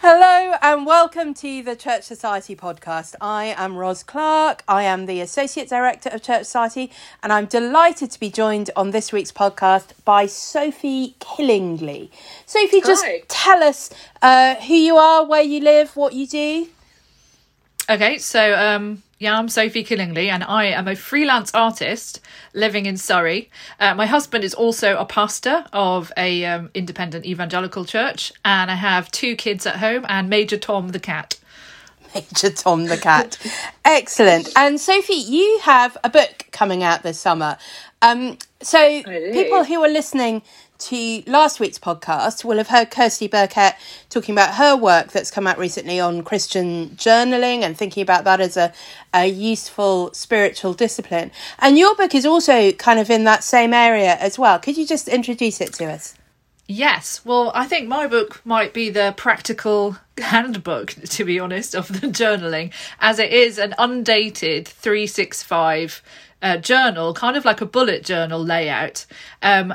Hello and welcome to the Church Society podcast. I am Ros Clark. I am the Associate Director of Church Society, and I'm delighted to be joined on this week's podcast by Sophie Killingley. Sophie, just Hi. tell us uh, who you are, where you live, what you do. Okay, so um, yeah, I'm Sophie Killingley, and I am a freelance artist living in Surrey. Uh, my husband is also a pastor of a um, independent evangelical church, and I have two kids at home and Major Tom the cat. Major Tom the Cat. Excellent. And Sophie, you have a book coming out this summer. Um, so people who are listening to last week's podcast will have heard Kirsty Birkett talking about her work that's come out recently on Christian journaling and thinking about that as a, a useful spiritual discipline. And your book is also kind of in that same area as well. Could you just introduce it to us? Yes, well, I think my book might be the practical handbook, to be honest, of the journaling, as it is an undated 365 uh, journal, kind of like a bullet journal layout. Um,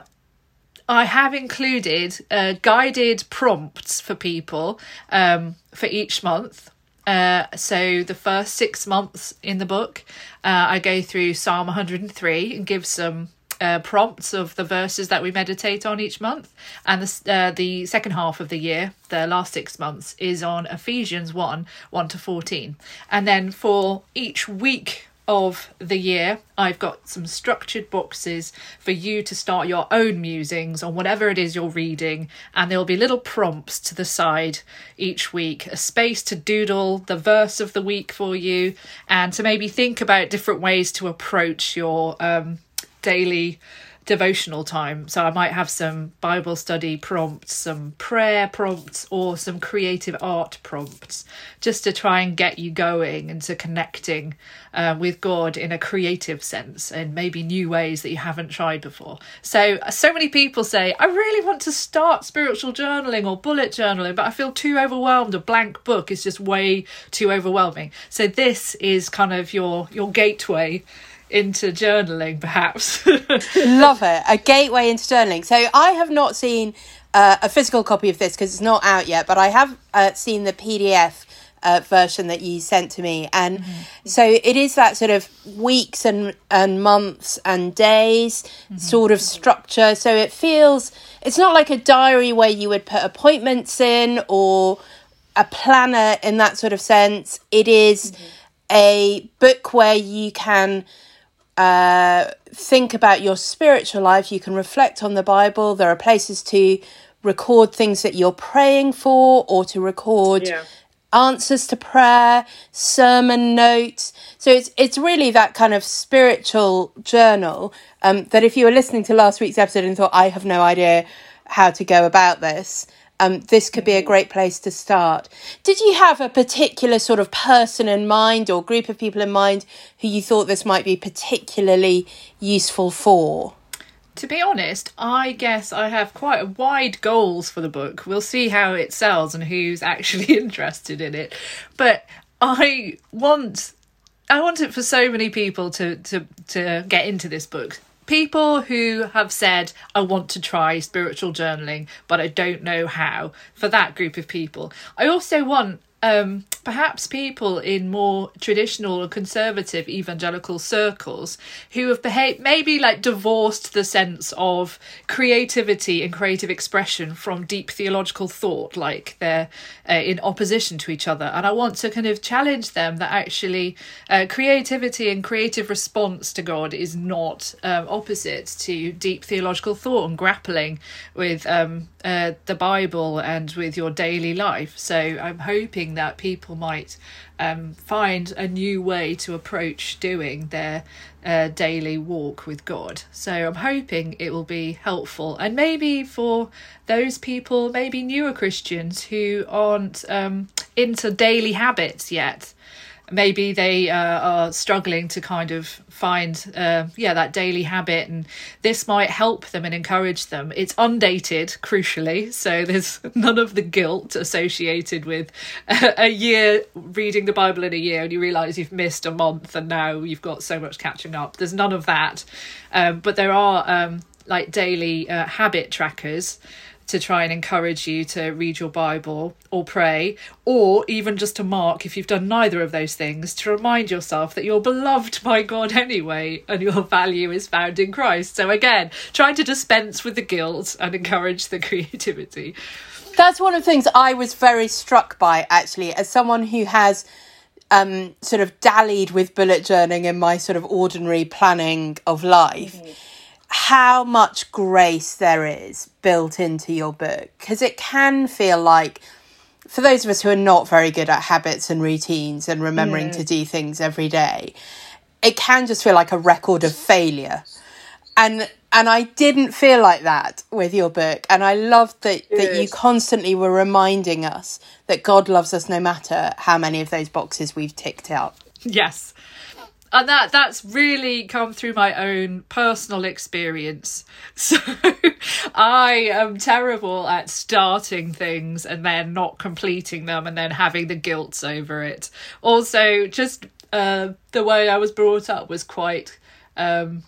I have included uh, guided prompts for people um, for each month. Uh, so the first six months in the book, uh, I go through Psalm 103 and give some uh, prompts of the verses that we meditate on each month. And the, uh, the second half of the year, the last six months, is on Ephesians 1 1 to 14. And then for each week of the year, I've got some structured boxes for you to start your own musings on whatever it is you're reading, and there'll be little prompts to the side each week, a space to doodle the verse of the week for you, and to maybe think about different ways to approach your um, daily devotional time. So I might have some Bible study prompts, some prayer prompts, or some creative art prompts, just to try and get you going and to connecting uh, with God in a creative sense and maybe new ways that you haven't tried before. So, so many people say, I really want to start spiritual journaling or bullet journaling, but I feel too overwhelmed. A blank book is just way too overwhelming. So this is kind of your your gateway into journaling, perhaps. Love it. A gateway into journaling. So I have not seen uh, a physical copy of this because it's not out yet, but I have uh, seen the PDF. Uh, version that you sent to me, and so it is that sort of weeks and and months and days sort of structure. So it feels it's not like a diary where you would put appointments in or a planner in that sort of sense. It is a book where you can uh, think about your spiritual life. You can reflect on the Bible. There are places to record things that you're praying for or to record Yeah. answers to prayer, sermon notes. So it's it's really that kind of spiritual journal um, that if you were listening to last week's episode and thought I have no idea how to go about this, um, this could be a great place to start. Did you have a particular sort of person in mind or group of people in mind who you thought this might be particularly useful for? To be honest, I guess I have quite wide goals for the book. We'll see how it sells and who's actually interested in it. But I want I want it for so many people to to to get into this book. People who have said, I want to try spiritual journaling, but I don't know how. For that group of people. I also want um, perhaps people in more traditional or conservative evangelical circles who have behaved maybe like divorced the sense of creativity and creative expression from deep theological thought, like they're uh, in opposition to each other. And I want to kind of challenge them that actually uh, creativity and creative response to God is not um, opposite to deep theological thought and grappling with um, uh, the Bible and with your daily life. So I'm hoping that people might um, find a new way to approach doing their uh, daily walk with God. So I'm hoping it will be helpful, and maybe for those people, maybe newer Christians who aren't um, into daily habits yet maybe they uh, are struggling to kind of find uh, yeah that daily habit and this might help them and encourage them. It's undated crucially so there's none of the guilt associated with a, year reading the bible in a year and you realize you've missed a month and now you've got so much catching up. There's none of that. Um, but there are um, like daily uh, habit trackers to try and encourage you to read your Bible or pray, or even just to mark if you've done neither of those things, to remind yourself that you're beloved by God anyway and your value is found in Christ. So, again, trying to dispense with the guilt and encourage the creativity. That's one of the things I was very struck by, actually, as someone who has. Um, sort of dallied with bullet journaling in my sort of ordinary planning of life. Mm-hmm how much grace there is built into your book because it can feel like for those of us who are not very good at habits and routines and remembering to do things every day it can just feel like a record of failure. And and I didn't feel like that with your book and I loved that that you constantly were reminding us that God loves us no matter how many of those boxes we've ticked out yes and that that's really come through my own personal experience. So i am terrible at starting things and then not completing them and then having the guilt over it. Also just uh, the way i was brought up was quite um,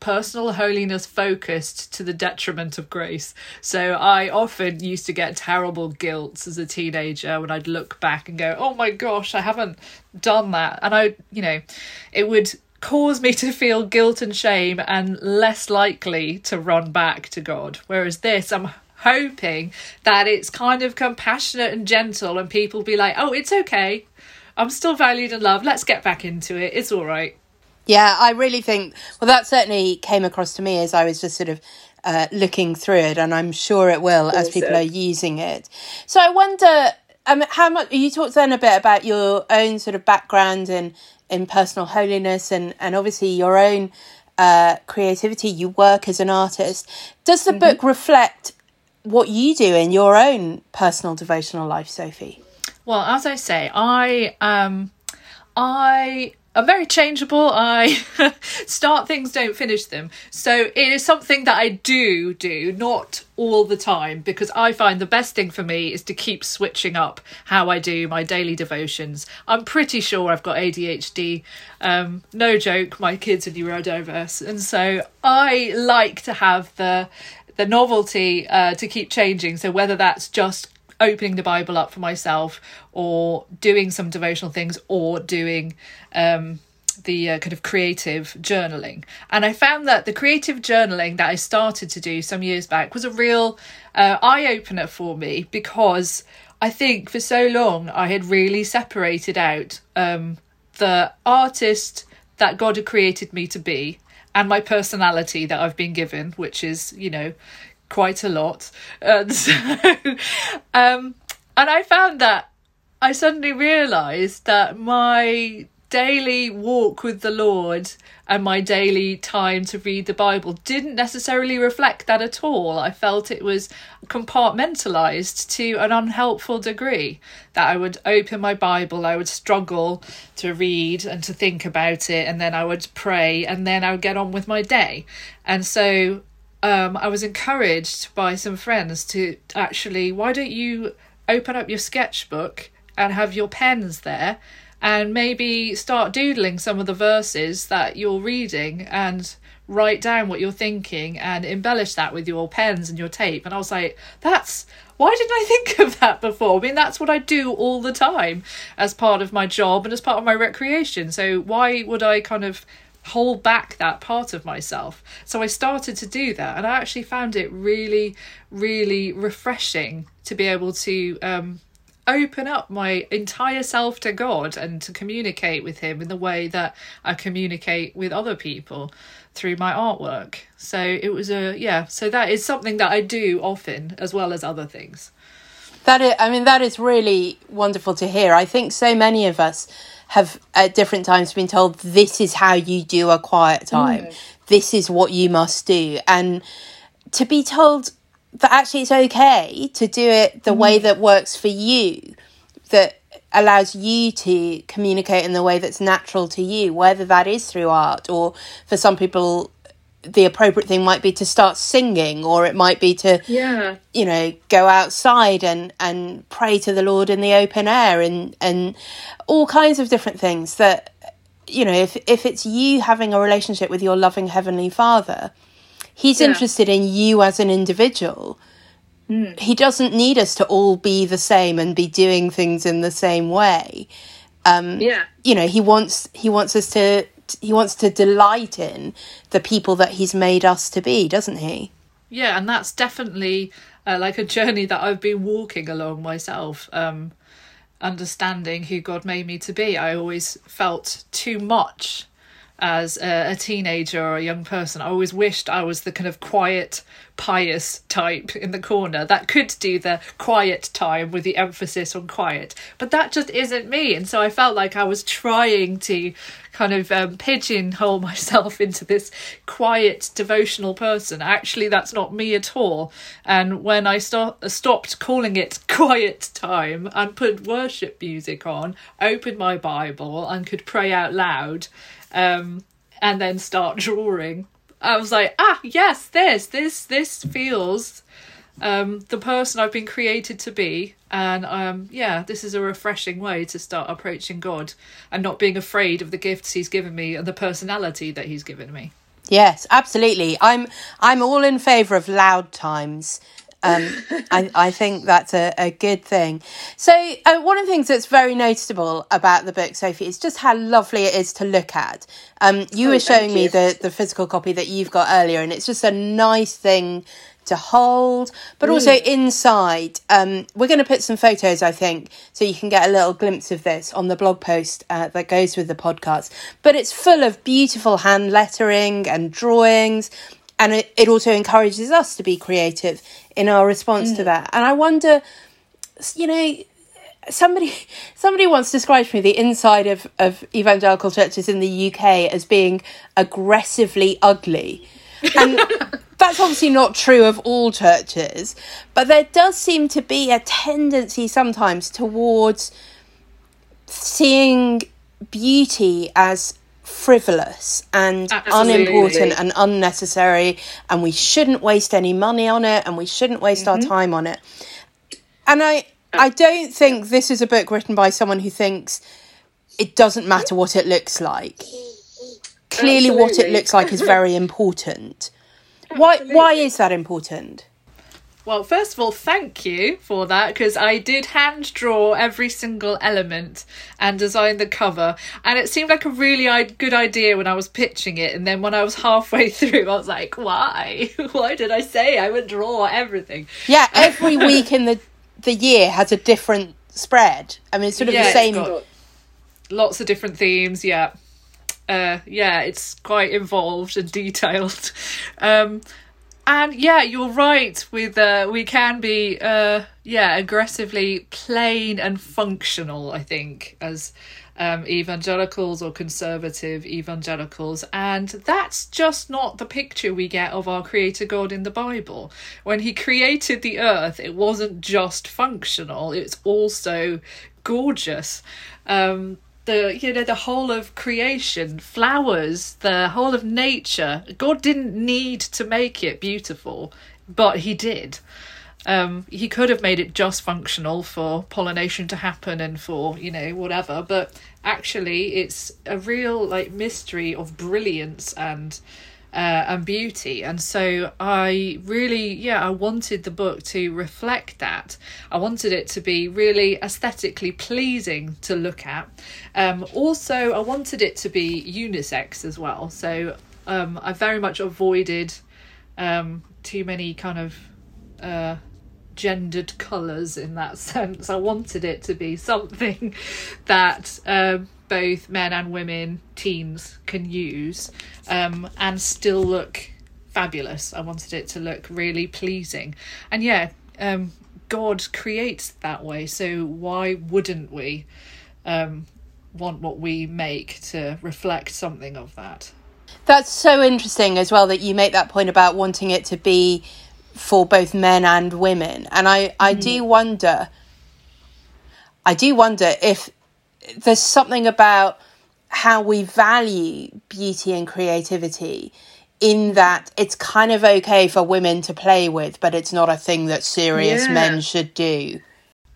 personal holiness focused to the detriment of grace. So I often used to get terrible guilt as a teenager when I'd look back and go, oh my gosh, I haven't done that. And I, you know, it would cause me to feel guilt and shame and less likely to run back to God. Whereas this, I'm hoping that it's kind of compassionate and gentle and people be like, oh, it's okay. I'm still valued and loved. Let's get back into it. It's all right. Yeah, I really think, well, that certainly came across to me as I was just sort of uh, looking through it, and I'm sure it will awesome. as people are using it. So I wonder, um, how much you talked then a bit about your own sort of background in in personal holiness and and obviously your own uh, creativity. You work as an artist. Does the mm-hmm. book reflect what you do in your own personal devotional life, Sophie? Well, as I say, I um, I I'm very changeable. I start things, don't finish them. So it is something that I do do, not all the time, because I find the best thing for me is to keep switching up how I do my daily devotions. I'm pretty sure I've got ADHD. Um, no joke, my kids are neurodiverse, and so I like to have the the novelty uh, to keep changing. So whether that's just opening the Bible up for myself or doing some devotional things or doing um, the uh, kind of creative journaling. And I found that the creative journaling that I started to do some years back was a real uh, eye opener for me because I think for so long I had really separated out um, the artist that God had created me to be and my personality that I've been given, which is, you know, quite a lot. And so, um, and I found that I suddenly realised that my daily walk with the Lord and my daily time to read the Bible didn't necessarily reflect that at all. I felt it was compartmentalized to an unhelpful degree. That I would open my Bible, I would struggle to read and to think about it, and then I would pray, and then I would get on with my day. And so um, I was encouraged by some friends to actually, why don't you open up your sketchbook and have your pens there and maybe start doodling some of the verses that you're reading and write down what you're thinking and embellish that with your pens and your tape. And I was like, that's why didn't I think of that before? I mean, that's what I do all the time as part of my job and as part of my recreation. So why would I kind of hold back that part of myself. So I started to do that, and I actually found it really, really refreshing to be able to um, open up my entire self to God and to communicate with Him in the way that I communicate with other people through my artwork. So it was a, yeah, so that is something that I do often as well as other things. That is, I mean, that is really wonderful to hear. I think so many of us have at different times been told this is how you do a quiet time. Mm. This is what you must do. And to be told that actually it's okay to do it the mm. way that works for you, that allows you to communicate in the way that's natural to you, whether that is through art or for some people the appropriate thing might be to start singing or it might be to yeah you know go outside and and pray to the lord in the open air and and all kinds of different things that you know if if it's you having a relationship with your loving heavenly father he's yeah. interested in you as an individual mm. he doesn't need us to all be the same and be doing things in the same way um yeah you know he wants he wants us to he wants to delight in the people that he's made us to be, doesn't he? Yeah, and that's definitely uh, like a journey that I've been walking along myself. Um, understanding who God made me to be. I always felt too much as a, a, teenager or a young person. I always wished I was the kind of quiet, pious type in the corner that could do the quiet time with the emphasis on quiet. But that just isn't me. And so I felt like I was trying to kind of um, pigeonhole myself into this quiet, devotional person. Actually, that's not me at all. And when I stopped calling it quiet time and put worship music on, opened my Bible, and could pray out loud, um, and then start drawing. I was like, ah, yes, this, this, this feels um, the person I've been created to be. And um, yeah, this is a refreshing way to start approaching God and not being afraid of the gifts He's given me and the personality that He's given me. Yes, absolutely. I'm I'm all in favour of loud times um, I, I think that's a, a good thing. So, uh, one of the things that's very noticeable about the book, Sophie, is just how lovely it is to look at. Um, you oh, were showing me the, the physical copy that you've got earlier, and it's just a nice thing to hold, but mm. also inside. Um, we're going to put some photos, I think, so you can get a little glimpse of this on the blog post uh, that goes with the podcast. But it's full of beautiful hand lettering and drawings and it, it also encourages us to be creative in our response mm. to that and i wonder you know somebody somebody once described to me the inside of, of evangelical churches in the uk as being aggressively ugly and that's obviously not true of all churches but there does seem to be a tendency sometimes towards seeing beauty as frivolous and Absolutely. unimportant and unnecessary and we shouldn't waste any money on it and we shouldn't waste mm-hmm. our time on it and i i don't think this is a book written by someone who thinks it doesn't matter what it looks like clearly Absolutely. what it looks like is very important why why is that important well, first of all, thank you for that because I did hand draw every single element and design the cover, and it seemed like a really good idea when I was pitching it. And then when I was halfway through, I was like, "Why? Why did I say I would draw everything?" Yeah, every week in the the year has a different spread. I mean, it's sort of yeah, the same. Lots of different themes. Yeah, uh, yeah, it's quite involved and detailed. Um, and yeah, you're right. With uh, we can be uh, yeah aggressively plain and functional. I think as um, evangelicals or conservative evangelicals, and that's just not the picture we get of our Creator God in the Bible. When He created the earth, it wasn't just functional; it's also gorgeous. Um, the you know the whole of creation flowers the whole of nature. God didn't need to make it beautiful but he did. Um, he could have made it just functional for pollination to happen and for you know whatever but actually it's a real like mystery of brilliance and uh, and beauty. And so I really, yeah, I wanted the book to reflect that. I wanted it to be really aesthetically pleasing to look at. Um, also, I wanted it to be unisex as well. So um, I very much avoided um, too many kind of. Uh, gendered colours in that sense. I wanted it to be something that um, both men and women, teens, can use um, and still look fabulous. I wanted it to look really pleasing. And yeah, um, God creates that way. So why wouldn't we um, want what we make to reflect something of that? That's so interesting as well that you make that point about wanting it to be for both men and women. And I, I mm. do wonder, I do wonder if there's something about how we value beauty and creativity in that it's kind of okay for women to play with, but it's not a thing that serious yeah. men should do.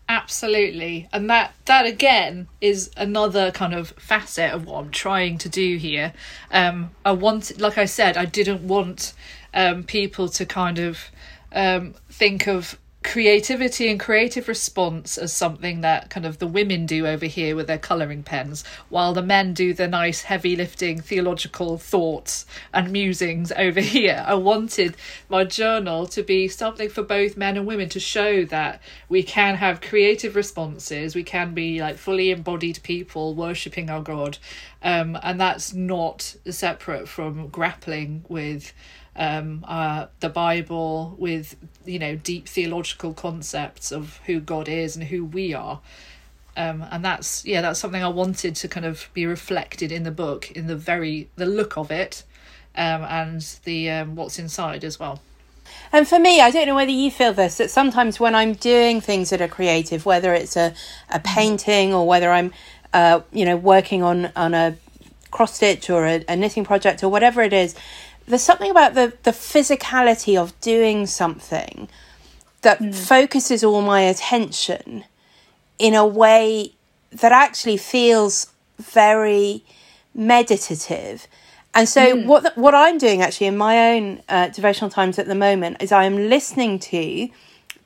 Absolutely. And that that again is another kind of facet of what I'm trying to do here. Um I want like I said, I didn't want um people to kind of um think of creativity and creative response as something that kind of the women do over here with their colouring pens, while the men do the nice heavy lifting theological thoughts and musings over here. I wanted my journal to be something for both men and women to show that we can have creative responses, we can be like fully embodied people worshipping our God, um, and that's not separate from grappling with um, uh, the Bible with you know deep theological concepts of who God is and who we are. Um, and that's yeah that's something I wanted to kind of be reflected in the book in the very the look of it um, and the um, what's inside as well. And for me, I don't know whether you feel this that sometimes when I'm doing things that are creative, whether it's a, a painting or whether I'm uh, you know working on on a cross stitch or a, a knitting project or whatever it is, there's something about the the physicality of doing something that mm. focuses all my attention in a way that actually feels very meditative. And so, mm. what what I'm doing actually in my own uh, devotional times at the moment is I am listening to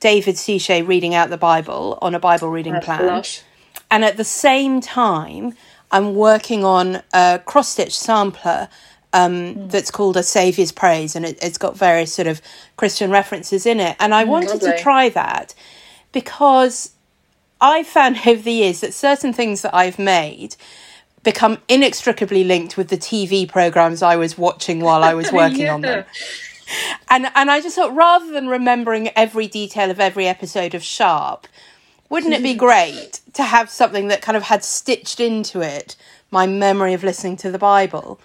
David Suchet reading out the Bible on a Bible reading That's plan, lush. and at the same time, I'm working on a cross stitch sampler um, mm. that's called A Saviour's Praise, and it, has got various sort of Christian references in it. And I mm, wanted lovely. to try that because I found over the years that certain things that I've made become inextricably linked with the TV programs I was watching while I was working yeah. on them. And and I just thought rather than remembering every detail of every episode of Sharpe, wouldn't it be great to have something that kind of had stitched into it my memory of listening to the Bible?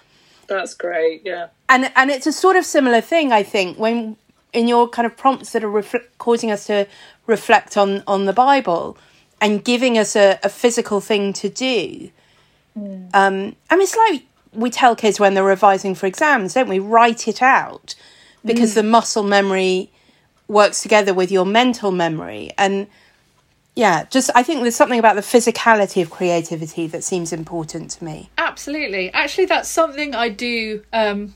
That's great. Yeah. And and it's a sort of similar thing, I think, when in your kind of prompts that are causing us to reflect on on the Bible and giving us a, a physical thing to do. Mm. Um, I mean, it's like we tell kids when they're revising for exams, don't we? Write it out because mm. the muscle memory works together with your mental memory and yeah just i think there's something about the physicality of creativity that seems important to me absolutely actually that's something i do um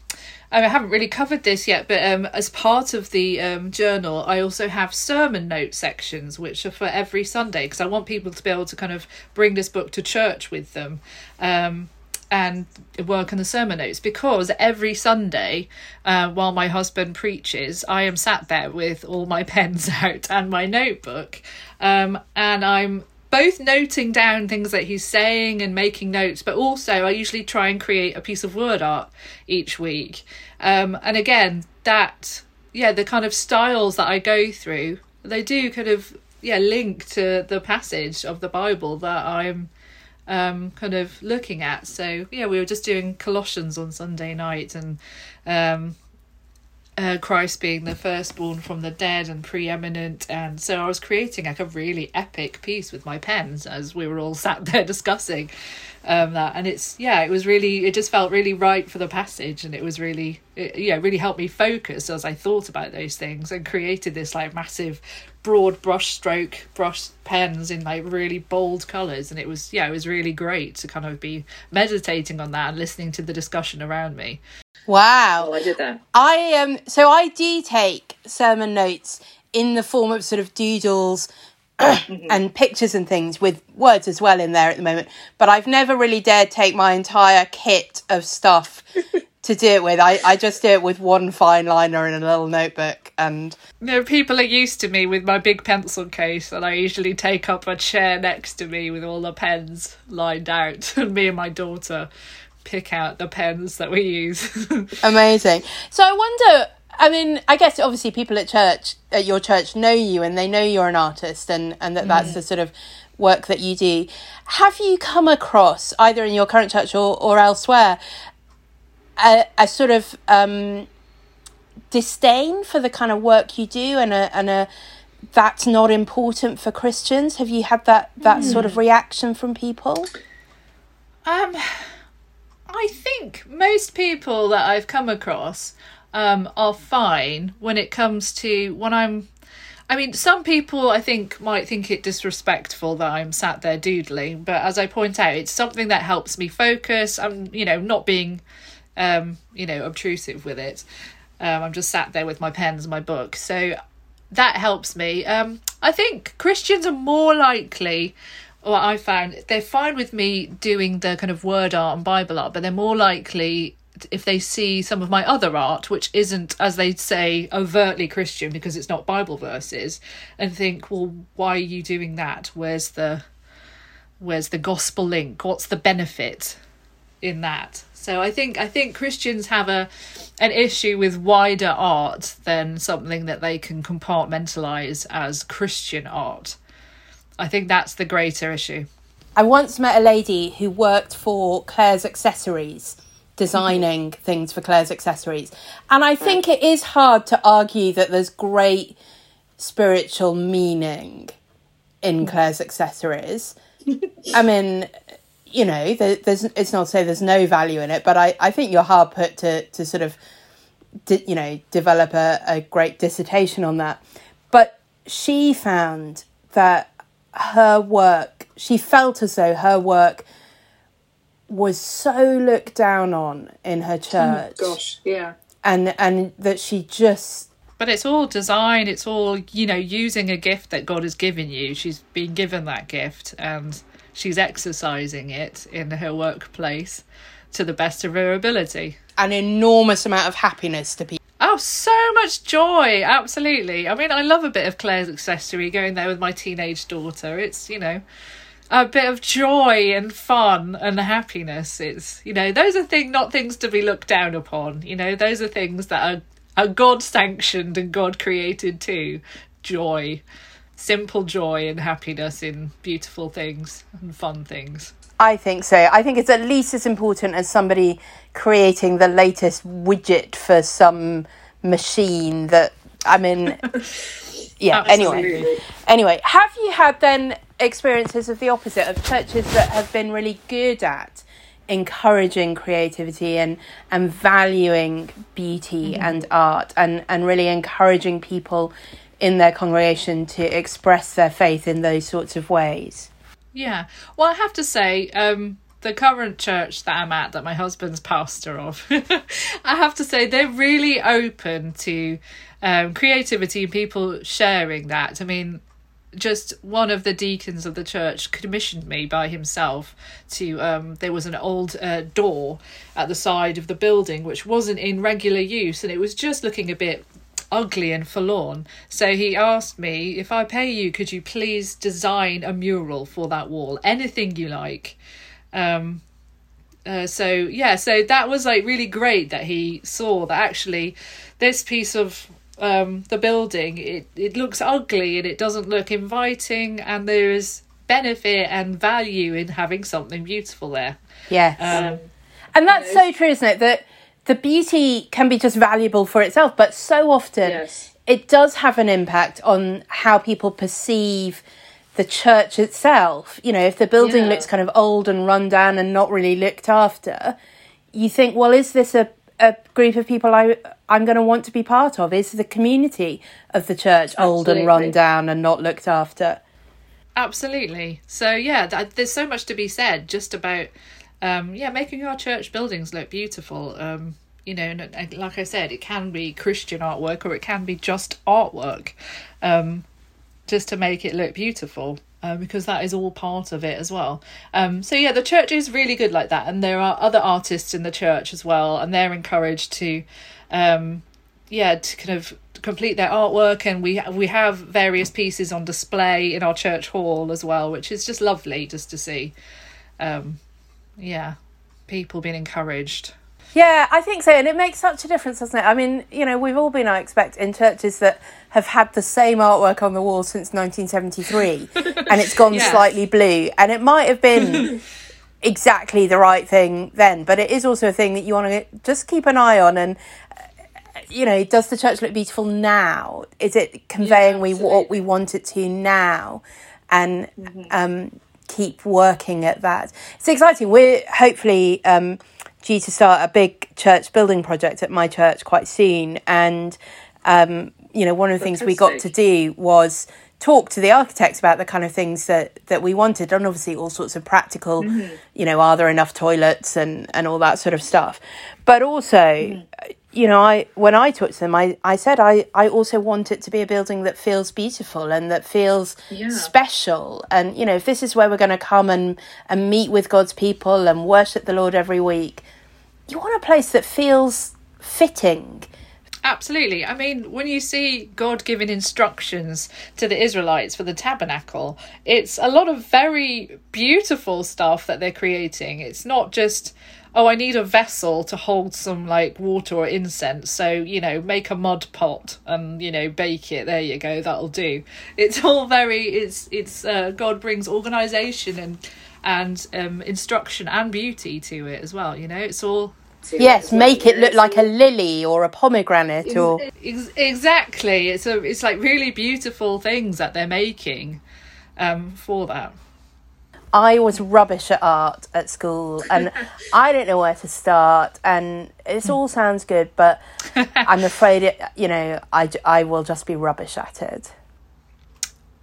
I haven't really covered this yet, but um, as part of the um, journal, I also have sermon note sections, which are for every Sunday, because I want people to be able to kind of bring this book to church with them. Um, and work on the sermon notes because every Sunday, uh, while my husband preaches, I am sat there with all my pens out and my notebook, um, and I'm both noting down things that he's saying and making notes, but also I usually try and create a piece of word art each week. Um, and again, that yeah, the kind of styles that I go through, they do kind of yeah link to the passage of the Bible that I'm um, kind of looking at. So yeah, we were just doing Colossians on Sunday night, and um, uh, Christ being the firstborn from the dead and preeminent, and so I was creating like a really epic piece with my pens as we were all sat there discussing um, that, and it's yeah, it was really it just felt really right for the passage, and it was really it, yeah really helped me focus as I thought about those things and created this like massive broad brush stroke brush pens in like really bold colors. And it was yeah it was really great to kind of be meditating on that and listening to the discussion around me wow oh, i did that i um so i do take sermon notes in the form of sort of doodles mm-hmm. and pictures and things with words as well in there at the moment but i've never really dared take my entire kit of stuff to do it with. I, I just do it with one fine liner in a little notebook and no people are used to me with my big pencil case and I usually take up a chair next to me with all the pens lined out and me and my daughter pick out the pens that we use. Amazing. So I wonder. I mean, I guess obviously people at church, at your church, know you and they know you're an artist, and and that that's the sort of work that you do. Have you come across either in your current church or or elsewhere a, a sort of um, disdain for the kind of work you do and a and a that's not important for Christians? Have you had that that sort of reaction from people? Um, I think most people that I've come across um, are fine when it comes to when I'm. I mean, some people I think might think it disrespectful that I'm sat there doodling, but as I point out, it's something that helps me focus. I'm, you know, not being, um, you know, obtrusive with it. Um, I'm just sat there with my pens and my book, so that helps me. Um, I think Christians are more likely what I found they're fine with me doing the kind of word art and Bible art, but they're more likely if they see some of my other art, which isn't, as they'd say, overtly Christian because it's not Bible verses, and think, well, why are you doing that? Where's the where's the gospel link? What's the benefit in that? So I think I think Christians have a an issue with wider art than something that they can compartmentalize as Christian art. I think that's the greater issue. I once met a lady who worked for Claire's Accessories, designing mm-hmm. things for Claire's Accessories. And I think it is hard to argue that there's great spiritual meaning in mm-hmm. Claire's Accessories. I mean, you know, there, there's it's not to say there's no value in it, but I, I think you're hard put to, to sort of, di- you know, develop a, a great dissertation on that. But she found that her work, she felt as though her work was so looked down on in her oh church. Gosh, yeah. And and that she just But it's all design, it's all, you know, using a gift that God has given you. She's been given that gift and she's exercising it in her workplace to the best of her ability. an enormous amount of happiness to people. Oh, so much joy! Absolutely. I mean, I love a bit of Claire's accessory going there with my teenage daughter. It's, you know, a bit of joy and fun and happiness. It's, you know, those are things, not things to be looked down upon. You know, those are things that are, are God sanctioned and God created too. Joy. Simple joy and happiness in beautiful things and fun things. I think so. I think it's at least as important as somebody creating the latest widget for some machine that I mean yeah, anyway. Absolutely. Anyway, have you had then experiences of the opposite of churches that have been really good at encouraging creativity and and valuing beauty mm-hmm. and art and and really encouraging people in their congregation to express their faith in those sorts of ways? Yeah. Well, I have to say, um, the current church that I'm at, that my husband's pastor of, I have to say they're really open to um, creativity and people sharing that. I mean, just one of the deacons of the church commissioned me by himself to um there was an old uh, door at the side of the building which wasn't in regular use and it was just looking a bit ugly and forlorn so he asked me if i pay you could you please design a mural for that wall anything you like um uh, so yeah so that was like really great that he saw that actually this piece of um the building it it looks ugly and it doesn't look inviting and there is benefit and value in having something beautiful there Yes. um And that's so true, isn't it? That the beauty can be just valuable for itself, but so often Yes. it does have an impact on how people perceive the church itself. You know, if the building Yeah. looks kind of old and run down and not really looked after, you think, well, is this a, a group of people I I'm going to want to be part of? Is the community of the church old and run down and not looked after? Absolutely. So yeah, th- there's so much to be said just about um yeah, making our church buildings look beautiful. Um you know, and, and like I said, it can be Christian artwork or it can be just artwork. Um just to make it look beautiful. Uh, because that is all part of it as well. Um, so yeah, the church is really good like that, and there are other artists in the church as well, and they're encouraged to, um, yeah, to kind of complete their artwork, and we we have various pieces on display in our church hall as well, which is just lovely just to see. Um, yeah, people being encouraged. Yeah, I think so. And it makes such a difference, doesn't it? I mean, you know, we've all been, I expect, in churches that have had the same artwork on the wall since 1973 and it's gone slightly blue. And it might have been exactly the right thing then, but it is also a thing that you want to just keep an eye on. And, uh, you know, does the church look beautiful now? Is it conveying we what we want it to now? And um, keep working at that. It's exciting. We're hopefully um, due to start a big church building project at my church quite soon. And, um, you know, one of the things we got to do was talk to the architects about the kind of things that, that we wanted and obviously all sorts of practical, you know, are there enough toilets and, and all that sort of stuff. But also, you know, I when I talked to them, I, I said I, I also want it to be a building that feels beautiful and that feels Yeah. special. And you know, if this is where we're going to come and and meet with God's people and worship the Lord every week, you want a place that feels fitting. Absolutely. I mean, when you see God giving instructions to the Israelites for the tabernacle, it's a lot of very beautiful stuff that they're creating. It's not just, oh, I need a vessel to hold some like water or incense. So, you know, make a mud pot and, you know, bake it. There you go. That'll do. It's all very, it's, it's, uh, God brings organization and, and um, instruction and beauty to it as well. You know, it's all Yes, make it look like a lily or a pomegranate or Ex- exactly. It's a it's like really beautiful things that they're making um for that. I was rubbish at art at school and I don't know where to start and this all sounds good but I'm afraid it you know I I will just be rubbish at it.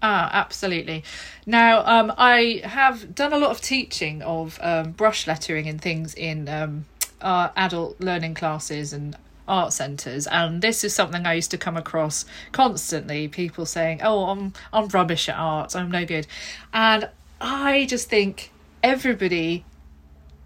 Ah, absolutely. Now, um, I have done a lot of teaching of um, brush lettering and things in um, our adult learning classes and art centres, and this is something I used to come across constantly. People saying, "Oh, I'm I'm rubbish at art. I'm no good," and I just think everybody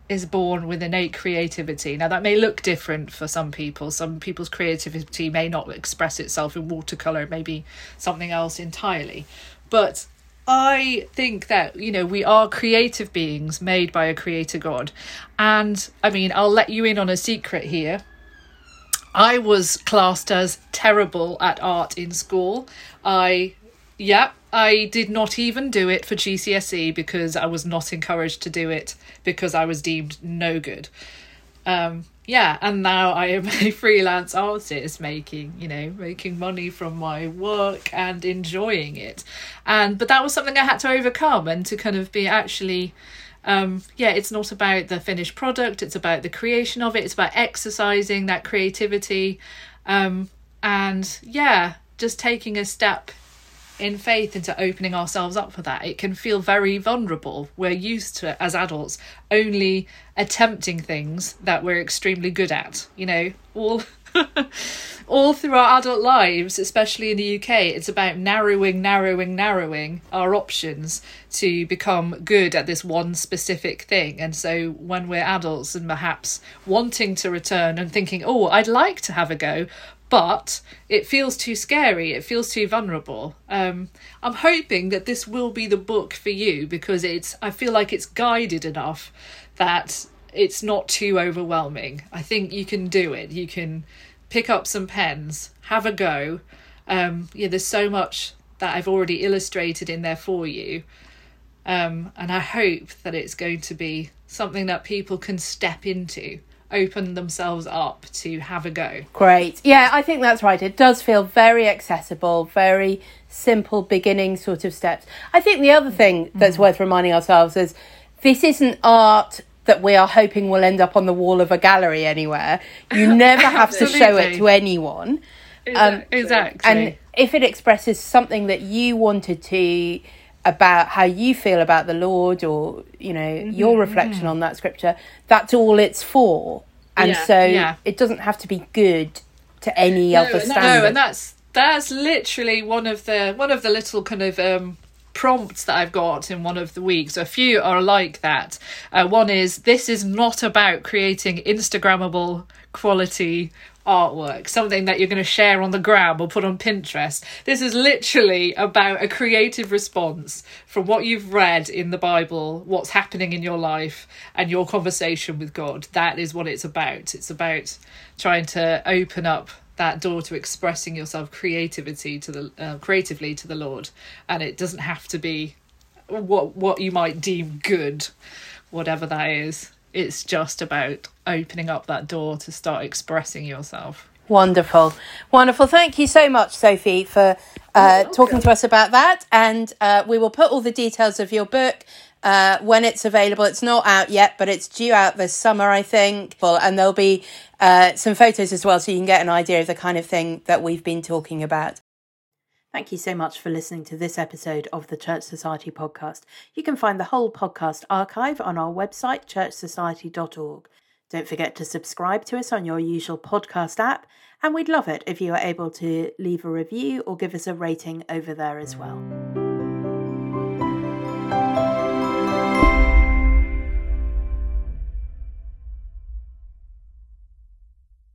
is born with innate creativity. Now, that may look different for some people. Some people's creativity may not express itself in watercolour, it maybe something else entirely. But I think that, you know, we are creative beings made by a creator God. And I mean, I'll let you in on a secret here. I was classed as terrible at art in school. I, yeah, I did not even do it for GCSE because I was not encouraged to do it because I was deemed no good. Um, yeah, and now I am a freelance artist making, you know, making money from my work and enjoying it. And but that was something I had to overcome and to kind of be actually um yeah it's not about the finished product it's about the creation of it it's about exercising that creativity um and yeah just taking a step in faith into opening ourselves up for that. It can feel very vulnerable. We're used to as adults only attempting things that we're extremely good at you know? All all through our adult lives especially in the UK it's about narrowing narrowing narrowing our options to become good at this one specific thing. And so when we're adults and perhaps wanting to return and thinking oh I'd like to have a go but it feels too scary it feels too vulnerable. Um i'm hoping that this will be the book for you because it's i feel like it's guided enough that it's not too overwhelming. I think you can do it. You can pick up some pens have a go. Um yeah there's so much that i've already illustrated in there for you. Um and i hope that it's going to be something that people can step into open themselves up to have a go Great. Yeah, I think that's right. It does feel very accessible, very simple beginning sort of steps. I think the other thing that's worth reminding ourselves is this isn't art that we are hoping will end up on the wall of a gallery anywhere. You never have to show it to anyone. Um, exactly And if it expresses something that you wanted to about how you feel about the Lord or, you know, your reflection on that scripture, that's all it's for. And Yeah. so Yeah. it doesn't have to be good to any No, other standard. No, and that's that's literally one of the one of the little kind of um prompts that I've got in one of the weeks. A few are like that. Uh, one is this is not about creating Instagrammable quality artwork, something that you're going to share on the gram or put on Pinterest. This is literally about a creative response from what you've read in the Bible, what's happening in your life, and your conversation with God. That is what it's about. It's about trying to open up that door to expressing yourself creativity to the uh, creatively to the Lord, and it doesn't have to be what what you might deem good, whatever that is. It's just about opening up that door to start expressing yourself. Wonderful. Wonderful. Thank you so much, Sophie, for uh, talking to us about that. And uh, we will put all the details of your book uh, when it's available. It's not out yet, but it's due out this summer, I think. And there'll be uh, some photos as well, so you can get an idea of the kind of thing that we've been talking about. Thank you so much for listening to this episode of the Church Society podcast. You can find the whole podcast archive on our website, churchsociety.org. Don't forget to subscribe to us on your usual podcast app, and we'd love it if you are able to leave a review or give us a rating over there as well.